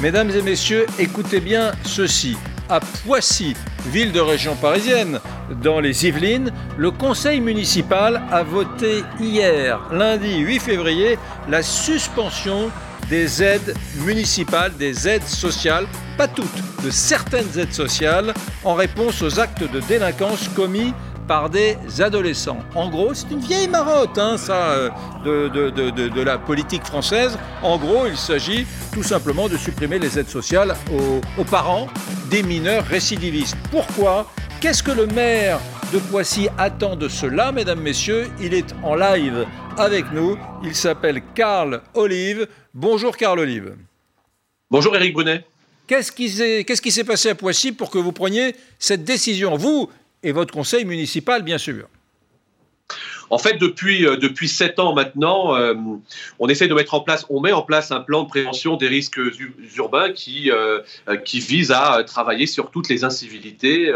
Mesdames et messieurs, écoutez bien ceci. À Poissy, ville de région parisienne, dans les Yvelines, le conseil municipal a voté hier, lundi 8 février, la suspension des aides municipales, des aides sociales, pas toutes, de certaines aides sociales, en réponse aux actes de délinquance commis par des adolescents. En gros, c'est une vieille marotte, hein, ça, euh, de, de, la politique française. En gros, il s'agit tout simplement de supprimer les aides sociales aux, aux parents des mineurs récidivistes. Pourquoi? Qu'est-ce que le maire de Poissy attend de cela, mesdames, messieurs? Il est en live avec nous. Il s'appelle Carl Olive. Bonjour Carl Olive. Bonjour Éric Brunet. Qu'est-ce qui s'est passé à Poissy pour que vous preniez cette décision? Vous, et votre conseil municipal, bien sûr. En fait, depuis euh, depuis sept ans maintenant, euh, on essaie de mettre en place, on met en place un plan de prévention des risques urbains qui euh, qui vise à travailler sur toutes les incivilités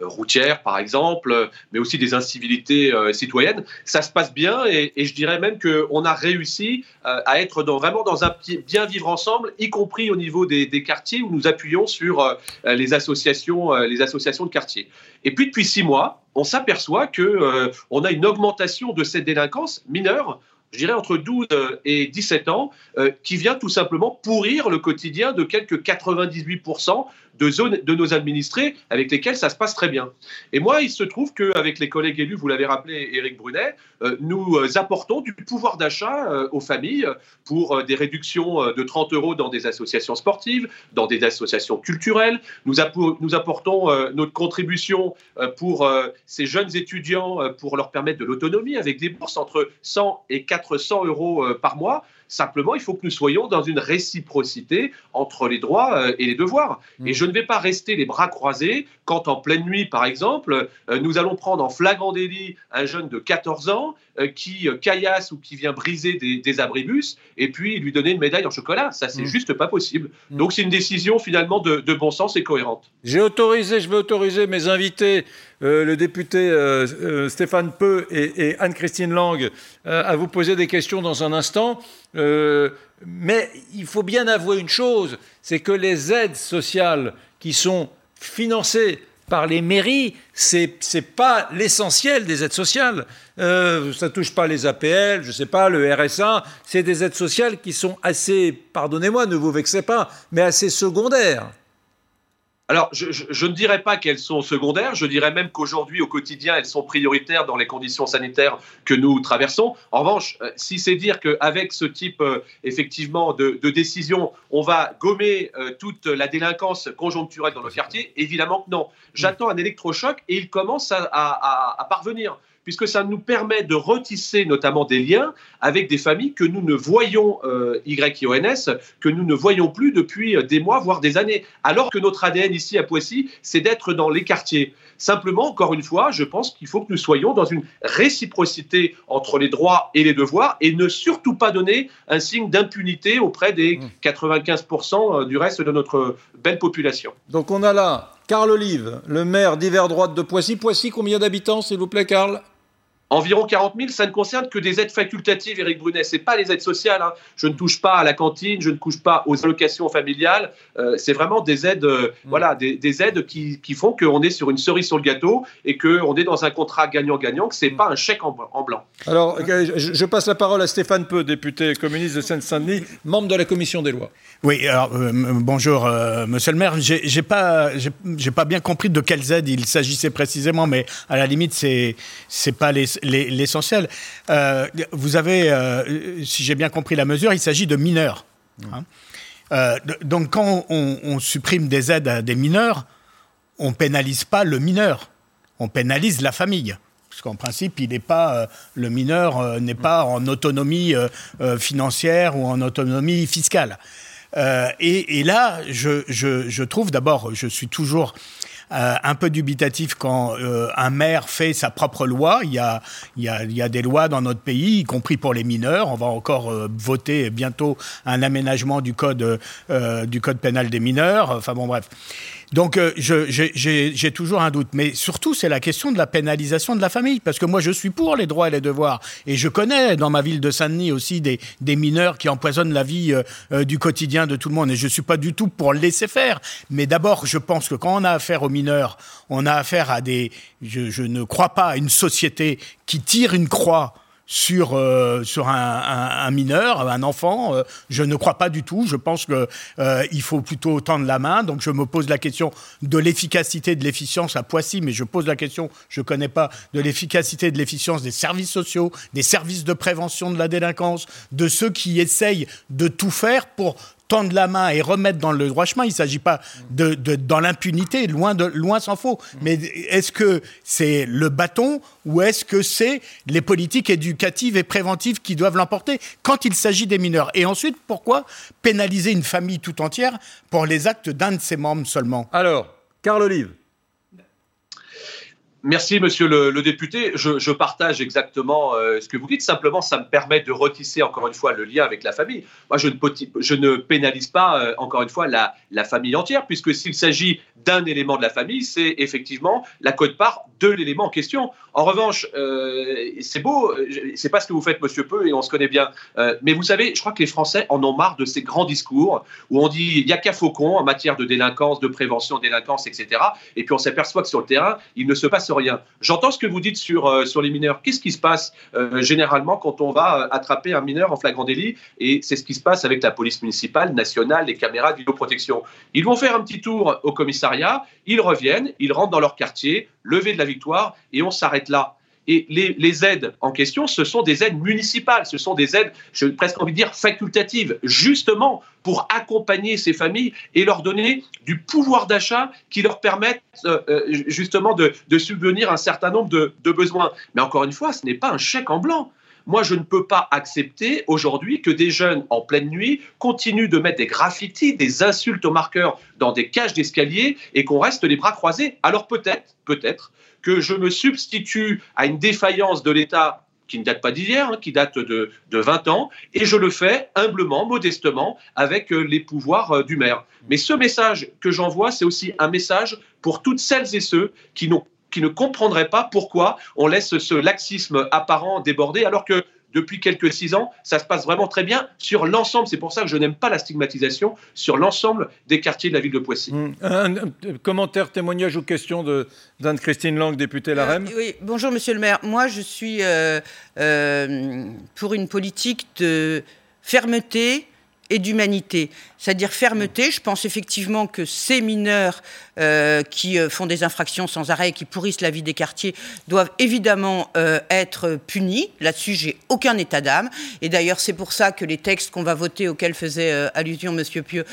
routières, par exemple, mais aussi des incivilités citoyennes. Ça se passe bien et, je dirais même qu'on a réussi à être dans, vraiment dans un bien vivre ensemble, y compris au niveau des, quartiers où nous appuyons sur les associations les associations de quartiers. Et puis depuis six mois, on s'aperçoit que euh, on a une augmentation de cette délinquance mineure je dirais entre 12 et 17 ans, euh, qui vient tout simplement pourrir le quotidien de quelques 98% de, de nos administrés avec lesquels ça se passe très bien. Et moi, il se trouve qu'avec les collègues élus, vous l'avez rappelé, Éric Brunet, euh, nous euh, apportons du pouvoir d'achat euh, aux familles pour des réductions de 30 euros dans des associations sportives, dans des associations culturelles. Nous, nous apportons notre contribution pour ces jeunes étudiants pour leur permettre de l'autonomie avec des bourses entre 100 et 400 euros par mois. Simplement, il faut que nous soyons dans une réciprocité entre les droits euh, et les devoirs. Mm. Et je ne vais pas rester les bras croisés quand, en pleine nuit, par exemple, euh, nous allons prendre en flagrant délit un jeune de 14 ans euh, qui caillasse ou qui vient briser des, abribus et puis lui donner une médaille en chocolat. Ça, c'est mm. juste pas possible. Mm. Donc, c'est une décision finalement de, bon sens et cohérente. J'ai autorisé, je vais autoriser mes invités, le député Stéphane Peu et, Anne-Christine Lang, à vous poser des questions dans un instant. Euh, mais il faut bien avouer une chose, c'est que les aides sociales qui sont financées par les mairies, c'est n'est pas l'essentiel des aides sociales. Euh, ça touche pas les APL, je sais pas, le RSA. C'est des aides sociales qui sont assez, pardonnez-moi, ne vous vexez pas, mais assez secondaires. Alors, je, ne dirais pas qu'elles sont secondaires, je dirais même qu'aujourd'hui, au quotidien, elles sont prioritaires dans les conditions sanitaires que nous traversons. En revanche, euh, si c'est dire qu'avec ce type, euh, effectivement, de, décision, on va gommer euh, toute la délinquance conjoncturelle dans nos quartiers, évidemment que non. J'attends un électrochoc et il commence à parvenir puisque ça nous permet de retisser notamment des liens avec des familles que nous ne voyons, euh, YIONS, que nous ne voyons plus depuis euh, des mois, voire des années, alors que notre ADN ici à Poissy, c'est d'être dans les quartiers. Simplement, encore une fois, je pense qu'il faut que nous soyons dans une réciprocité entre les droits et les devoirs et ne surtout pas donner un signe d'impunité auprès des 95% mmh. du reste de notre belle population. Donc on a là Carl Olive, le maire d'hiver droite de Poissy. Poissy, combien d'habitants, s'il vous plaît, Carl? Environ 40 000, ça ne concerne que des aides facultatives, Éric Brunet. Ce n'est pas les aides sociales. Hein. Je ne touche pas à la cantine, je ne touche pas aux allocations familiales. Euh, c'est vraiment des aides, euh, mm. voilà, des, aides qui, font qu'on est sur une cerise sur le gâteau et qu'on est dans un contrat gagnant-gagnant, que ce n'est mm. pas un chèque en, blanc. Alors, euh, je, passe la parole à Stéphane Peu, député communiste de Seine-Saint-Denis, membre de la commission des lois. Oui, alors, bonjour, monsieur le maire. J'ai pas, pas bien compris de quelles aides il s'agissait précisément, mais à la limite, c'est pas les l'essentiel. Euh, vous avez, euh, si j'ai bien compris la mesure, il s'agit de mineurs. Hein. Euh, donc quand on, supprime des aides à des mineurs, on pénalise pas le mineur, on pénalise la famille. Parce qu'en principe, il n'est pas, le mineur n'est pas en autonomie financière ou en autonomie fiscale. Et, là, je, je trouve d'abord, je suis toujours euh, un peu dubitatif quand euh, un maire fait sa propre loi. Il y, a, il, y a, il y a des lois dans notre pays, y compris pour les mineurs. On va encore euh, voter bientôt un aménagement du code, du code pénal des mineurs. Enfin bon, bref. Donc euh, j'ai toujours un doute. Mais surtout, c'est la question de la pénalisation de la famille. Parce que moi, je suis pour les droits et les devoirs. Et je connais dans ma ville de Saint-Denis aussi des, mineurs qui empoisonnent la vie euh, euh, du quotidien de tout le monde. Et je ne suis pas du tout pour laisser faire. Mais d'abord, je pense que quand on a affaire aux mineurs, on a affaire à des... Je ne crois pas à une société qui tire une croix sur, euh, sur un, mineur, un enfant. Euh, je ne crois pas du tout. Je pense qu'il euh, faut plutôt tendre la main. Donc je me pose la question de l'efficacité, de l'efficience à Poissy, mais je pose la question, je ne connais pas, de l'efficacité de l'efficience des services sociaux, des services de prévention de la délinquance, de ceux qui essayent de tout faire pour tendre la main et remettre dans le droit chemin. Il ne s'agit pas de, dans l'impunité, loin, de, loin s'en faut. Mais est-ce que c'est le bâton ou est-ce que c'est les politiques éducatives et préventives qui doivent l'emporter quand il s'agit des mineurs? Et ensuite, pourquoi pénaliser une famille tout entière pour les actes d'un de ses membres seulement? Alors, Carl Olive. Merci, monsieur le, député. Je, partage exactement euh, ce que vous dites. Simplement, ça me permet de retisser encore une fois le lien avec la famille. Moi, je ne, pénalise pas, euh, encore une fois, la, la famille entière, puisque s'il s'agit d'un élément de la famille, c'est effectivement la cote-part de l'élément en question. En revanche, euh, c'est beau, c'est pas ce que vous faites, monsieur Peu, et on se connaît bien. mais vous savez, je crois que les Français en ont marre de ces grands discours où on dit il n'y a qu'à faucon en matière de délinquance, de prévention de délinquance, etc. Et puis on s'aperçoit que sur le terrain, il ne se passe rien. J'entends ce que vous dites sur, euh, sur les mineurs. Qu'est-ce qui se passe euh, généralement quand on va euh, attraper un mineur en flagrant délit? Et c'est ce qui se passe avec la police municipale, nationale, les caméras de vidéoprotection. Ils vont faire un petit tour au commissariat, ils reviennent, ils rentrent dans leur quartier, lever de la victoire, et on s'arrête là. Et les, aides en question, ce sont des aides municipales, ce sont des aides, je presque envie de dire, facultatives, justement pour accompagner ces familles et leur donner du pouvoir d'achat qui leur permette euh, euh, justement de, subvenir un certain nombre de besoins. Mais encore une fois, ce n'est pas un chèque en blanc. Moi, je ne peux pas accepter aujourd'hui que des jeunes en pleine nuit continuent de mettre des graffitis, des insultes aux marqueurs dans des cages d'escalier et qu'on reste les bras croisés. Alors peut-être, peut-être que je me substitue à une défaillance de l'État qui ne date pas d'hier, hein, qui date de, 20 ans, et je le fais humblement, modestement, avec euh, les pouvoirs euh, du maire. Mais ce message que j'envoie, c'est aussi un message pour toutes celles et ceux qui, qui ne comprendraient pas pourquoi on laisse ce laxisme apparent déborder, alors que depuis quelques six ans, ça se passe vraiment très bien sur l'ensemble. C'est pour ça que je n'aime pas la stigmatisation sur l'ensemble des quartiers de la ville de Poissy. Mmh. Un, commentaire, témoignage ou question d'Anne-Christine Lang, députée LAREM euh, Oui, bonjour Monsieur le maire. Moi, je suis euh, euh, pour une politique de fermeté et d'humanité. C'est-à-dire fermeté, je pense effectivement que ces mineurs euh, qui euh, font des infractions sans arrêt qui pourrissent la vie des quartiers doivent évidemment euh, être punis. Là-dessus, j'ai aucun état d'âme. Et d'ailleurs, c'est pour ça que les textes qu'on va voter, auxquels faisait allusion Monsieur Pieux,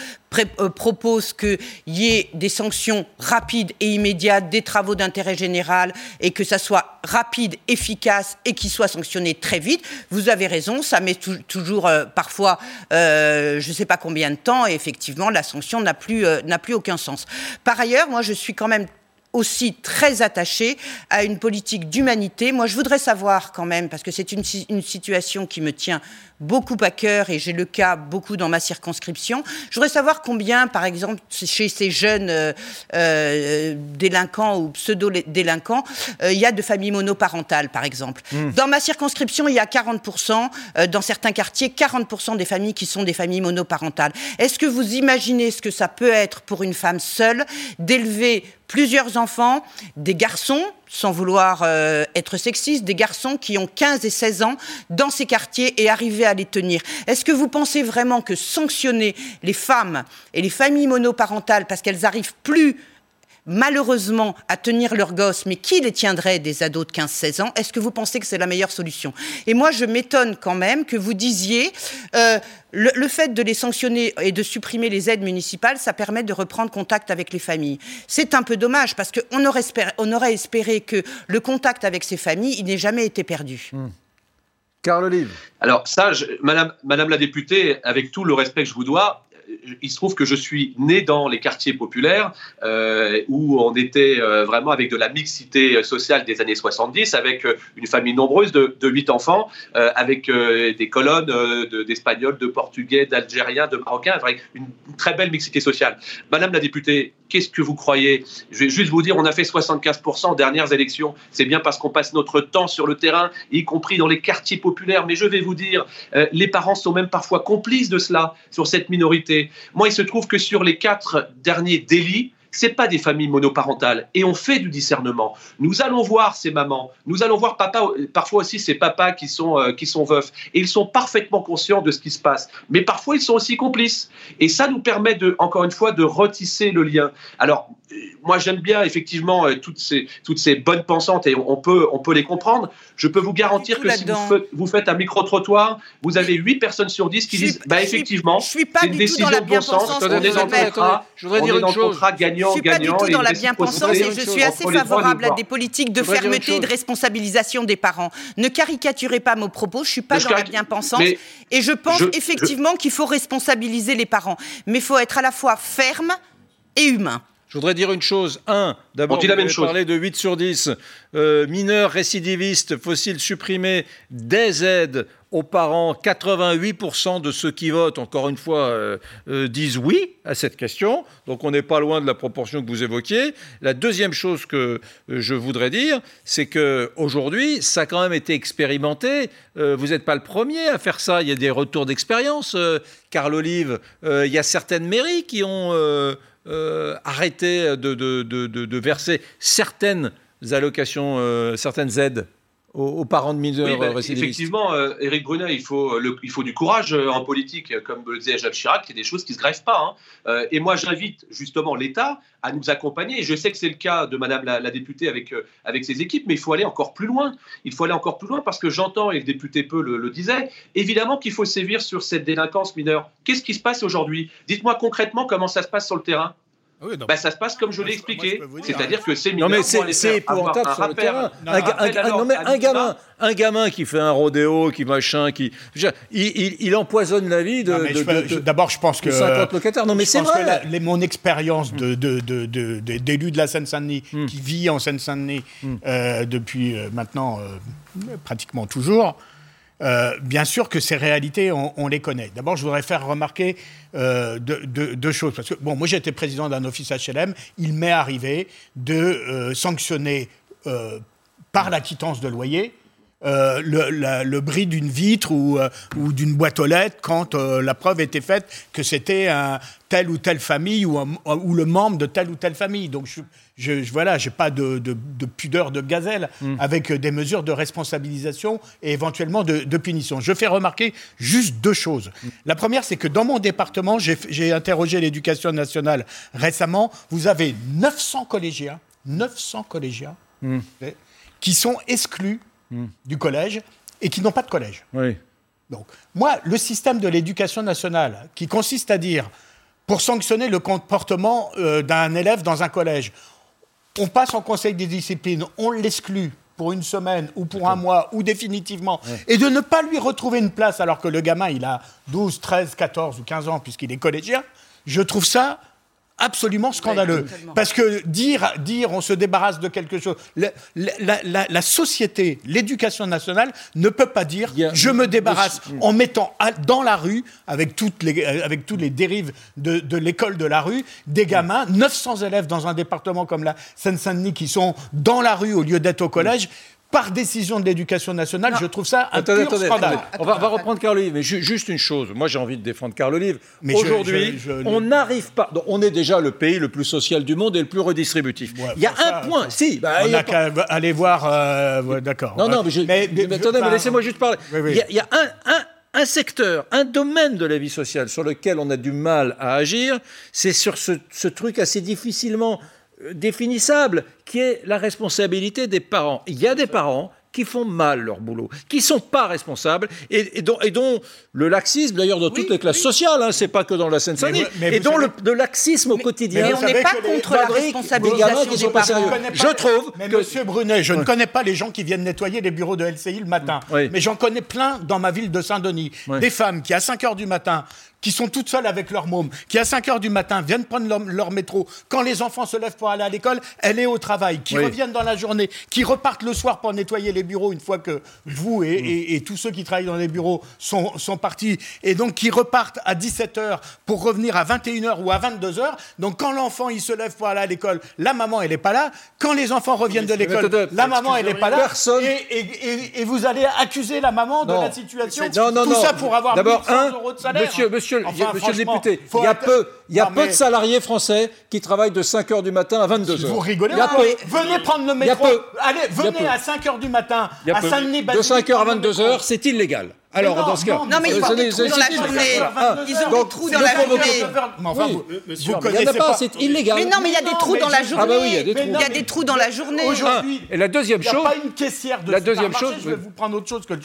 proposent qu'il y ait des sanctions rapides et immédiates, des travaux d'intérêt général, et que ça soit rapide, efficace et qui soit sanctionné très vite. Vous avez raison, ça met toujours parfois, je ne sais pas combien de temps, et effectivement, la sanction n'a plus, n'a plus aucun sens. Par ailleurs, moi, je suis quand même aussi très attaché à une politique d'humanité. Moi, je voudrais savoir quand même, parce que c'est une, une, situation qui me tient beaucoup à cœur et j'ai le cas beaucoup dans ma circonscription. Je voudrais savoir combien, par exemple, chez ces jeunes euh, euh, délinquants ou pseudo-délinquants, euh, il y a de familles monoparentales, par exemple. Hmm. Dans ma circonscription, il y a 40%, dans certains quartiers, 40% des familles qui sont des familles monoparentales. Est-ce que vous imaginez ce que ça peut être pour une femme seule d'élever plusieurs enfants, des garçons, sans vouloir euh, être sexiste, des garçons qui ont 15 et 16 ans dans ces quartiers et arriver à les tenir. Est-ce que vous pensez vraiment que sanctionner les femmes et les familles monoparentales parce qu'elles arrivent plus malheureusement à tenir leurs gosses, mais qui les tiendrait des ados de 15-16 ans? Est-ce que vous pensez que c'est la meilleure solution? Et moi, je m'étonne quand même que vous disiez euh, le, fait de les sanctionner et de supprimer les aides municipales, ça permet de reprendre contact avec les familles. C'est un peu dommage parce qu'on aurait, espéré, on aurait espéré que le contact avec ces familles, il n'ait jamais été perdu. Mmh. Carl Olive. Alors ça, Madame, Madame la députée, avec tout le respect que je vous dois, il se trouve que je suis né dans les quartiers populaires euh, où on était euh, vraiment avec de la mixité sociale des années 70, avec euh, une famille nombreuse de, de 8 enfants, avec des colonnes d'Espagnols, de, Portugais, d'Algériens, de Marocains, avec une, très belle mixité sociale. Madame la députée, qu'est-ce que vous croyez? Je vais juste vous dire, on a fait 75% aux dernières élections. C'est bien parce qu'on passe notre temps sur le terrain, y compris dans les quartiers populaires. Mais je vais vous dire, les parents sont même parfois complices de cela, sur cette minorité. Moi, il se trouve que sur les quatre derniers délits, c'est pas des familles monoparentales et on fait du discernement. Nous allons voir ces mamans, nous allons voir papa, parfois aussi ces papas qui sont euh, qui sont veufs et ils sont parfaitement conscients de ce qui se passe. Mais parfois ils sont aussi complices et ça nous permet de encore une fois de retisser le lien. Alors moi j'aime bien effectivement euh, toutes ces toutes ces bonnes pensantes et on, on peut on peut les comprendre. Je peux vous garantir que si vous vous faites un micro trottoir, vous avez 8 personnes sur 10 qui Je suis- disent bah je suis- effectivement je suis pas c'est une du tout dans décision la de bon sens. On est dans le Je voudrais dire une chose. contrat Je gagnant suis pas du gagnant tout dans la bien-pensance et je suis assez favorable à des politiques de Je fermeté et de responsabilisation des parents. Ne caricaturez pas mon propos, je suis pas je dans la bien-pensance et je pense je- effectivement qu'il faut responsabiliser les parents, mais il faut être à la fois ferme et humain. Je voudrais dire une chose. Un, d'abord, On dit vous la même avez chose. parlé de 8 sur 10. Euh, mineurs récidivistes, faut-il supprimer des aides aux parents 88% de ceux qui votent, encore une fois, euh, euh, disent oui à cette question. Donc on n'est pas loin de la proportion que vous évoquiez. La deuxième chose que euh, je voudrais dire, c'est que aujourd'hui, ça a quand même été expérimenté. Vous n'êtes pas le premier à faire ça. Il y a des retours d'expérience. Carl Olive, il y a certaines mairies qui ont arrêté de, verser certaines allocations, certaines aides aux, aux parents de mineurs Oui, ben, effectivement, euh, Éric Brunet, il faut, euh, le- il faut du courage euh, en politique, comme le disait Jacques Chirac, il y a des choses qui ne se greffent pas. hein. Et moi, j'invite justement l'État à nous accompagner. Et je sais que c'est le cas de Madame la, la députée avec, avec ses équipes, mais il faut aller encore plus loin. Il faut aller encore plus loin parce que j'entends, et le député Peu le, le disait, évidemment qu'il faut sévir sur cette délinquance mineure. Qu'est-ce qui se passe aujourd'hui? Dites-moi concrètement comment ça se passe sur le terrain. Oui, non. Ben, ça se passe comme je l'ai expliqué, c'est-à-dire que ces Non mais c'est c'est épouvantable un sur le terrain. Non, Un, un- un- alors non, mais un gamin, un gamin qui fait un rodéo, qui machin, qui, dire, il, il- il empoisonne la vie de, je je- D'abord, je pense que. 50 locataires. Non mais c'est vrai. la- les- mon expérience de, de, de, de- de- d'élu de la Seine-Saint-Denis, Hmm. qui vit en Seine-Saint-Denis euh, depuis euh, maintenant euh, pratiquement toujours, euh, bien sûr que ces réalités, on, les connaît. D'abord, je voudrais faire remarquer euh, deux, choses. Parce que, bon, moi, j'étais président d'un office HLM. Il m'est arrivé de euh, sanctionner par la quittance de loyer euh, le, la- le bris d'une vitre ou, euh, ou d'une boîte aux lettres quand euh, la preuve était faite que c'était un, telle ou telle famille ou, un- ou le membre de telle ou telle famille. Donc, je, je, je- voilà, j'ai pas de, de- de pudeur de gazelle avec euh, des mesures de responsabilisation et éventuellement de, de punition. Je fais remarquer juste deux choses. La première, c'est que dans mon département, j'ai interrogé l'éducation nationale récemment. Vous avez 900 collégiens, 900 collégiens qui sont exclus du collège et qui n'ont pas de collège. Oui. Donc, moi, le système de l'éducation nationale, qui consiste à dire, pour sanctionner le comportement euh, d'un élève dans un collège, on passe en conseil des disciplines, on l'exclut pour une semaine ou pour un mois ou définitivement, et de ne pas lui retrouver une place alors que le gamin, il a 12, 13, 14 ou 15 ans puisqu'il est collégien, je trouve ça absolument scandaleux. Parce que dire, dire on se débarrasse de quelque chose, la, la- la- la société, l'éducation nationale ne peut pas dire je me débarrasse en mettant à- dans la rue, avec toutes les, euh, avec tous les dérives de, de l'école de la rue, des gamins, 900 élèves dans un département comme la Seine-Saint-Denis qui sont dans la rue au lieu d'être au collège. Par décision de l'éducation nationale, je trouve ça un Attendez, pur attendez, scandale. attendez. On va, on va reprendre Carl Olive, mais ju- juste une chose. Moi, j'ai envie de défendre Carl Olive. Mais Aujourd'hui, on n'arrive pas. donc, on est déjà le pays le plus social du monde et le plus redistributif. Ouais, il y a ça, un point. Si, bah, On n'a pas- qu'à aller voir. euh, ouais, D'accord. Non, non, mais, je- mais- attendez, laissez-moi juste parler. Oui, oui. Il y a, il y a un, un- un secteur, un domaine de la vie sociale sur lequel on a du mal à agir, c'est sur ce, ce truc assez difficilement définissable, qui est la responsabilité des parents. Il y a des parents qui font mal leur boulot, qui sont pas responsables, et, et dont, et dont le laxisme, d'ailleurs dans toutes les classes sociales, hein, c'est pas que dans la Seine-Saint-Denis, et dont savez- le, laxisme au quotidien. Mais on n'est pas contre la des responsabilisation des pas parents. Je trouve Mais que- monsieur Brunet, je ne connais pas les gens qui viennent nettoyer les bureaux de LCI le matin. Oui. Mais j'en connais plein dans ma ville de Saint-Denis. Oui. Des femmes qui, à 5 heures du matin, qui sont toutes seules avec leur môme, qui à 5 heures du matin viennent prendre leur, métro, quand les enfants se lèvent pour aller à l'école, elle est au travail, qui reviennent dans la journée, qui repartent le soir pour nettoyer les bureaux une fois que vous et, tous ceux qui travaillent dans les bureaux sont, sont partis, et donc qui repartent à 17 heures pour revenir à 21 heures ou à 22 heures. Donc quand l'enfant il se lève pour aller à l'école, la maman elle n'est pas là. Quand les enfants reviennent de l'école, la maman elle n'est pas là. Personne... Et, vous allez accuser la maman de la situation. Non, non, Tout ça pour avoir D'abord, un, euros de salaire. Monsieur, monsieur monsieur, le député, il y a peu, y a de salariés français qui travaillent de 5 h du matin à 22 h Vous rigolez Venez prendre le métro. Allez, venez à 5 h du matin à Saint-Denis. De 5 h à 22 h c'est illégal. Alors, dans ce cas. Non, mais ils ont des trous dans la journée. Ils ont des trous dans la journée. Vous connaissez pas, c'est illégal. Mais non, mais il y a des trous dans la journée. Ah bah oui, il y a des trous. Il y a des trous dans la journée. Aujourd'hui, et la deuxième chose. Il n'y a pas une caissière de la deuxième chose, je vais vous prendre autre chose que le.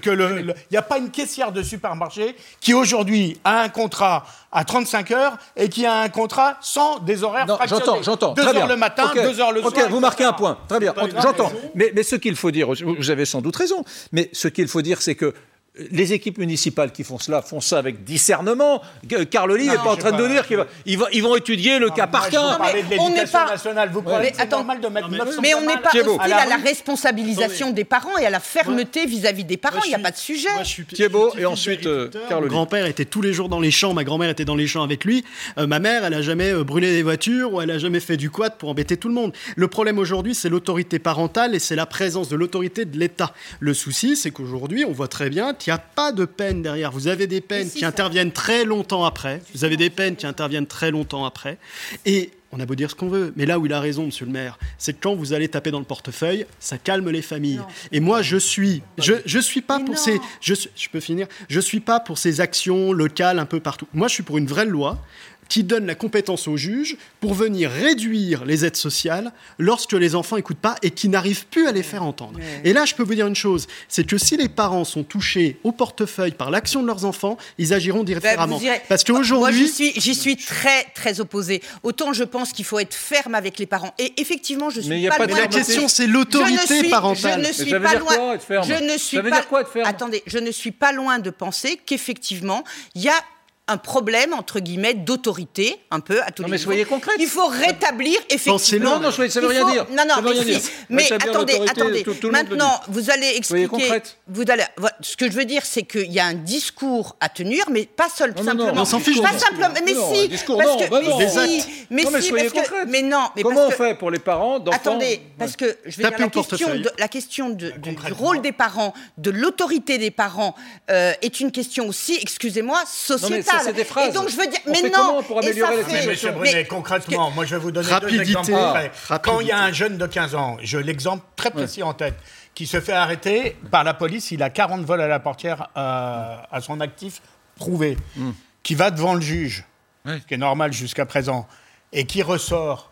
Que le il n'y a pas une caissière de supermarché qui aujourd'hui a un contrat à 35 heures et qui a un contrat sans des horaires non, J'entends, j'entends. 2 heures le matin, 2 heures le soir. Ok, vous marquez un point. Très bien, j'entends. Mais, mais ce qu'il faut dire, vous avez sans doute raison, mais ce qu'il faut dire, c'est que les équipes municipales qui font cela font ça avec discernement. Carl Olive n'est pas en train de dire qu'ils vont, vont étudier le cas par cas. on n'est pas nationale. Vous croyez mais, normal de mettre mais, mais on n'est pas hostile à la responsabilisation des parents et à la fermeté vis-à-vis des parents. Il n'y a pas de sujet. Thibault et ensuite euh, Carl Mon grand-père était tous les jours dans les champs. Ma grand-mère était dans les champs avec lui. Euh, ma mère, elle n'a jamais euh, brûlé des voitures ou elle n'a jamais fait du quad pour embêter tout le monde. Le problème aujourd'hui, c'est l'autorité parentale et c'est la présence de l'autorité de l'État. Le souci, c'est qu'aujourd'hui, on voit très bien qu'il n'y a pas de peine derrière. Vous avez des peines qui interviennent très longtemps après. Vous avez des peines qui interviennent très longtemps après. Et on a beau dire ce qu'on veut, mais là où il a raison, monsieur le maire, c'est que quand vous allez taper dans le portefeuille, ça calme les familles. Et moi, je suis, je, je suis pas pour ces, je, je peux finir, je suis pas pour ces actions locales un peu partout. Moi, je suis pour une vraie loi qui donne la compétence au juge pour venir réduire les aides sociales lorsque les enfants n'écoutent pas et qui n'arrivent plus à les faire entendre. Et là, je peux vous dire une chose, c'est que si les parents sont touchés au portefeuille par l'action de leurs enfants, ils agiront différemment. Bah, Parce qu'aujourd'hui... Moi, j'y suis, j'y suis très, très opposée. Autant je pense qu'il faut être ferme avec les parents. Et effectivement, je suis mais pas, pas loin... Mais la question, c'est l'autorité parentale. Je ne suis pas loin... je ne suis pas... Attendez, je ne suis pas loin de penser qu'effectivement, il y a un problème, entre guillemets, d'autorité, un peu, à tous non, les mais soyez concrète. Il faut rétablir, effectivement... Non, non, ça veut rien dire. Non, non, mais, mais attendez, attendez. Maintenant, vous allez expliquer... Vous allez, ce que je veux dire, c'est qu'il y a un discours à tenir, mais pas seul, non, simplement... Non, on s'en fiche. Pas simplement, mais si, discours, parce que, bah mais si, mais non, mais si, parce que, mais non, mais comment on fait pour les parents d'enfants Attendez, parce que je veux dire, la question, de, la question du rôle des parents, de l'autorité des parents, est une question aussi, excusez-moi, sociétale. Et donc je veux dire, mais non. pour améliorer les mais Monsieur Brunet, concrètement, moi je vais vous donner deux exemples concrets. Quand il y a un jeune de 15 ans, je l'exemple très précis en tête, qui se fait arrêter par la police, il a 40 vols à la portière euh, à son actif prouvé, hmm. qui va devant le juge, ce qui est normal jusqu'à présent, et qui ressort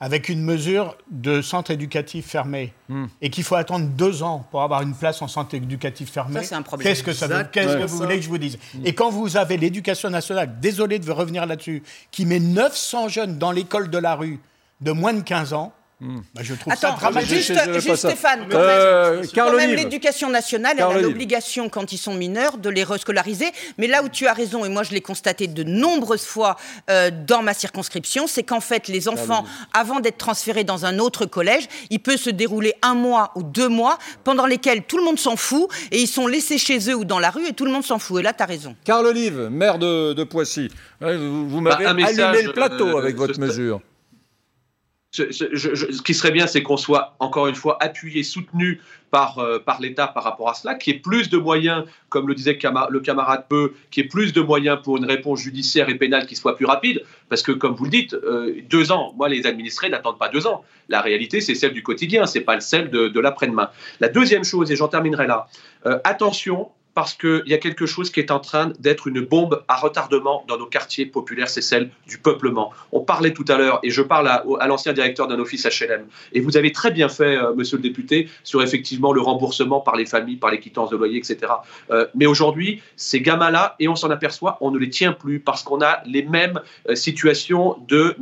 avec une mesure de centre éducatif fermé hmm. et qu'il faut attendre deux ans pour avoir une place en centre éducatif fermé, qu'est-ce que ça veut Qu'est-ce que vous voulez que je vous dise hmm. Et quand vous avez l'éducation nationale, désolé de revenir là-dessus, qui met 900 jeunes dans l'école de la rue de moins de 15 ans, Hmm. Bah, je trouve ça dramatique. Juste, juste Stéphane, quand euh, même, l'éducation nationale, elle a l'obligation, quand ils sont mineurs, de les rescolariser. Mais là où tu as raison, et moi je l'ai constaté de nombreuses fois euh, dans ma circonscription, c'est qu'en fait, les enfants, avant d'être transférés dans un autre collège, il peut se dérouler un mois ou deux mois pendant lesquels tout le monde s'en fout et ils sont laissés chez eux ou dans la rue et tout le monde s'en fout. Et là, tu as raison. Carl Olive, maire de, Poissy, vous, m'avez bah, allumé le plateau euh, avec votre mesure ce, qui serait bien, c'est qu'on soit encore une fois appuyé, soutenu par, euh, par l'État par rapport à cela, qu'il y ait plus de moyens, comme le disait le camarade Peu, qu'il y ait plus de moyens pour une réponse judiciaire et pénale qui soit plus rapide, parce que comme vous le dites, euh, deux ans, moi les administrés n'attendent pas deux ans. La réalité, c'est celle du quotidien, c'est pas celle de, de l'après-demain. La deuxième chose, et j'en terminerai là, euh, attention parce qu'il y a quelque chose qui est en train d'être une bombe à retardement dans nos quartiers populaires, c'est celle du peuplement. On parlait tout à l'heure, et je parle à, l'ancien directeur d'un office HLM, et vous avez très bien fait, euh, monsieur le député, sur effectivement le remboursement par les familles, par les quittances de loyer, etc. Euh, mais aujourd'hui, ces gamins-là, et on s'en aperçoit, on ne les tient plus parce qu'on a les mêmes euh, situations de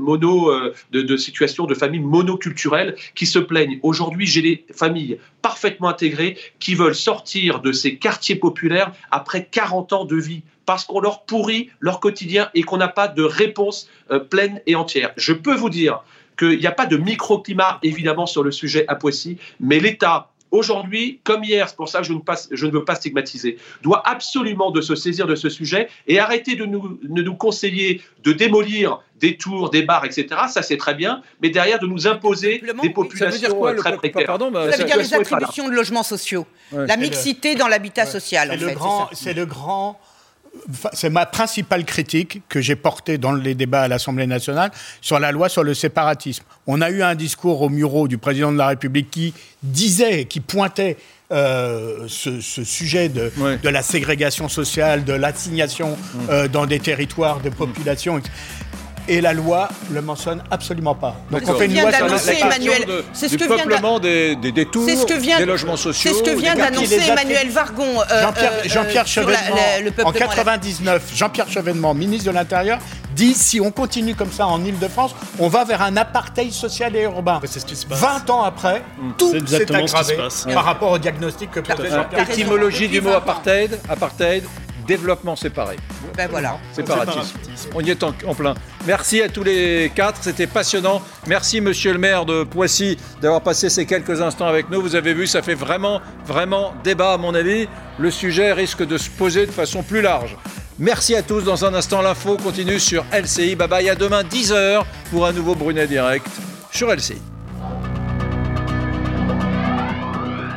situations de familles monoculturelles qui se plaignent. Aujourd'hui, j'ai des familles parfaitement intégrés qui veulent sortir de ces quartiers populaires après 40 ans de vie parce qu'on leur pourrit leur quotidien et qu'on n'a pas de réponse euh, pleine et entière. Je peux vous dire qu'il n'y a pas de microclimat évidemment sur le sujet à Poissy, mais l'État aujourd'hui, comme hier, c'est pour ça que je ne, passe, je ne, veux pas stigmatiser, doit absolument de se saisir de ce sujet et arrêter de nous, de nous conseiller de démolir des tours, des bars, etc. Ça, c'est très bien, mais derrière, de nous imposer des populations quoi, très précaires. Pardon, bah, ça veut dire les attributions de logements sociaux, ouais. la mixité le... dans l'habitat ouais. social, en le fait. Grand, c'est le grand c'est ma principale critique que j'ai portée dans les débats à l'Assemblée nationale sur la loi sur le séparatisme. On a eu un discours au Murau du président de la République qui disait, qui pointait euh, ce, ce, sujet de, ouais. de, la ségrégation sociale, de l'assignation mmh. euh, dans des territoires de population. Et la loi le mentionne absolument pas. Donc on fait une loi sur la Emmanuel. De, c'est ce que peuplement des, des, des tours, ce que vient, des logements sociaux. C'est ce que vient d'annoncer Emmanuel Vargon. Euh, Jean-Pierre, Jean-Pierre Chevènement, la, en 99, Jean-Pierre Chevènement, ministre de l'Intérieur, dit si on continue comme ça en Ile-de-France, on va vers un apartheid social et urbain. C'est ce qui se passe. 20 ans après, mmh. tout s'est aggravé par rapport au diagnostic que faisait Jean-Pierre. Étymologie du mot apartheid, apartheid, développement séparé. Ben voilà. Séparatisme. On y est en, en, plein. Merci à tous les quatre, c'était passionnant. Merci monsieur le maire de Poissy d'avoir passé ces quelques instants avec nous. Vous avez vu, ça fait vraiment, vraiment débat à mon avis. Le sujet risque de se poser de façon plus large. Merci à tous. Dans un instant, l'info continue sur LCI. Bye bye. À demain, 10h, pour un nouveau Brunet Direct sur LCI.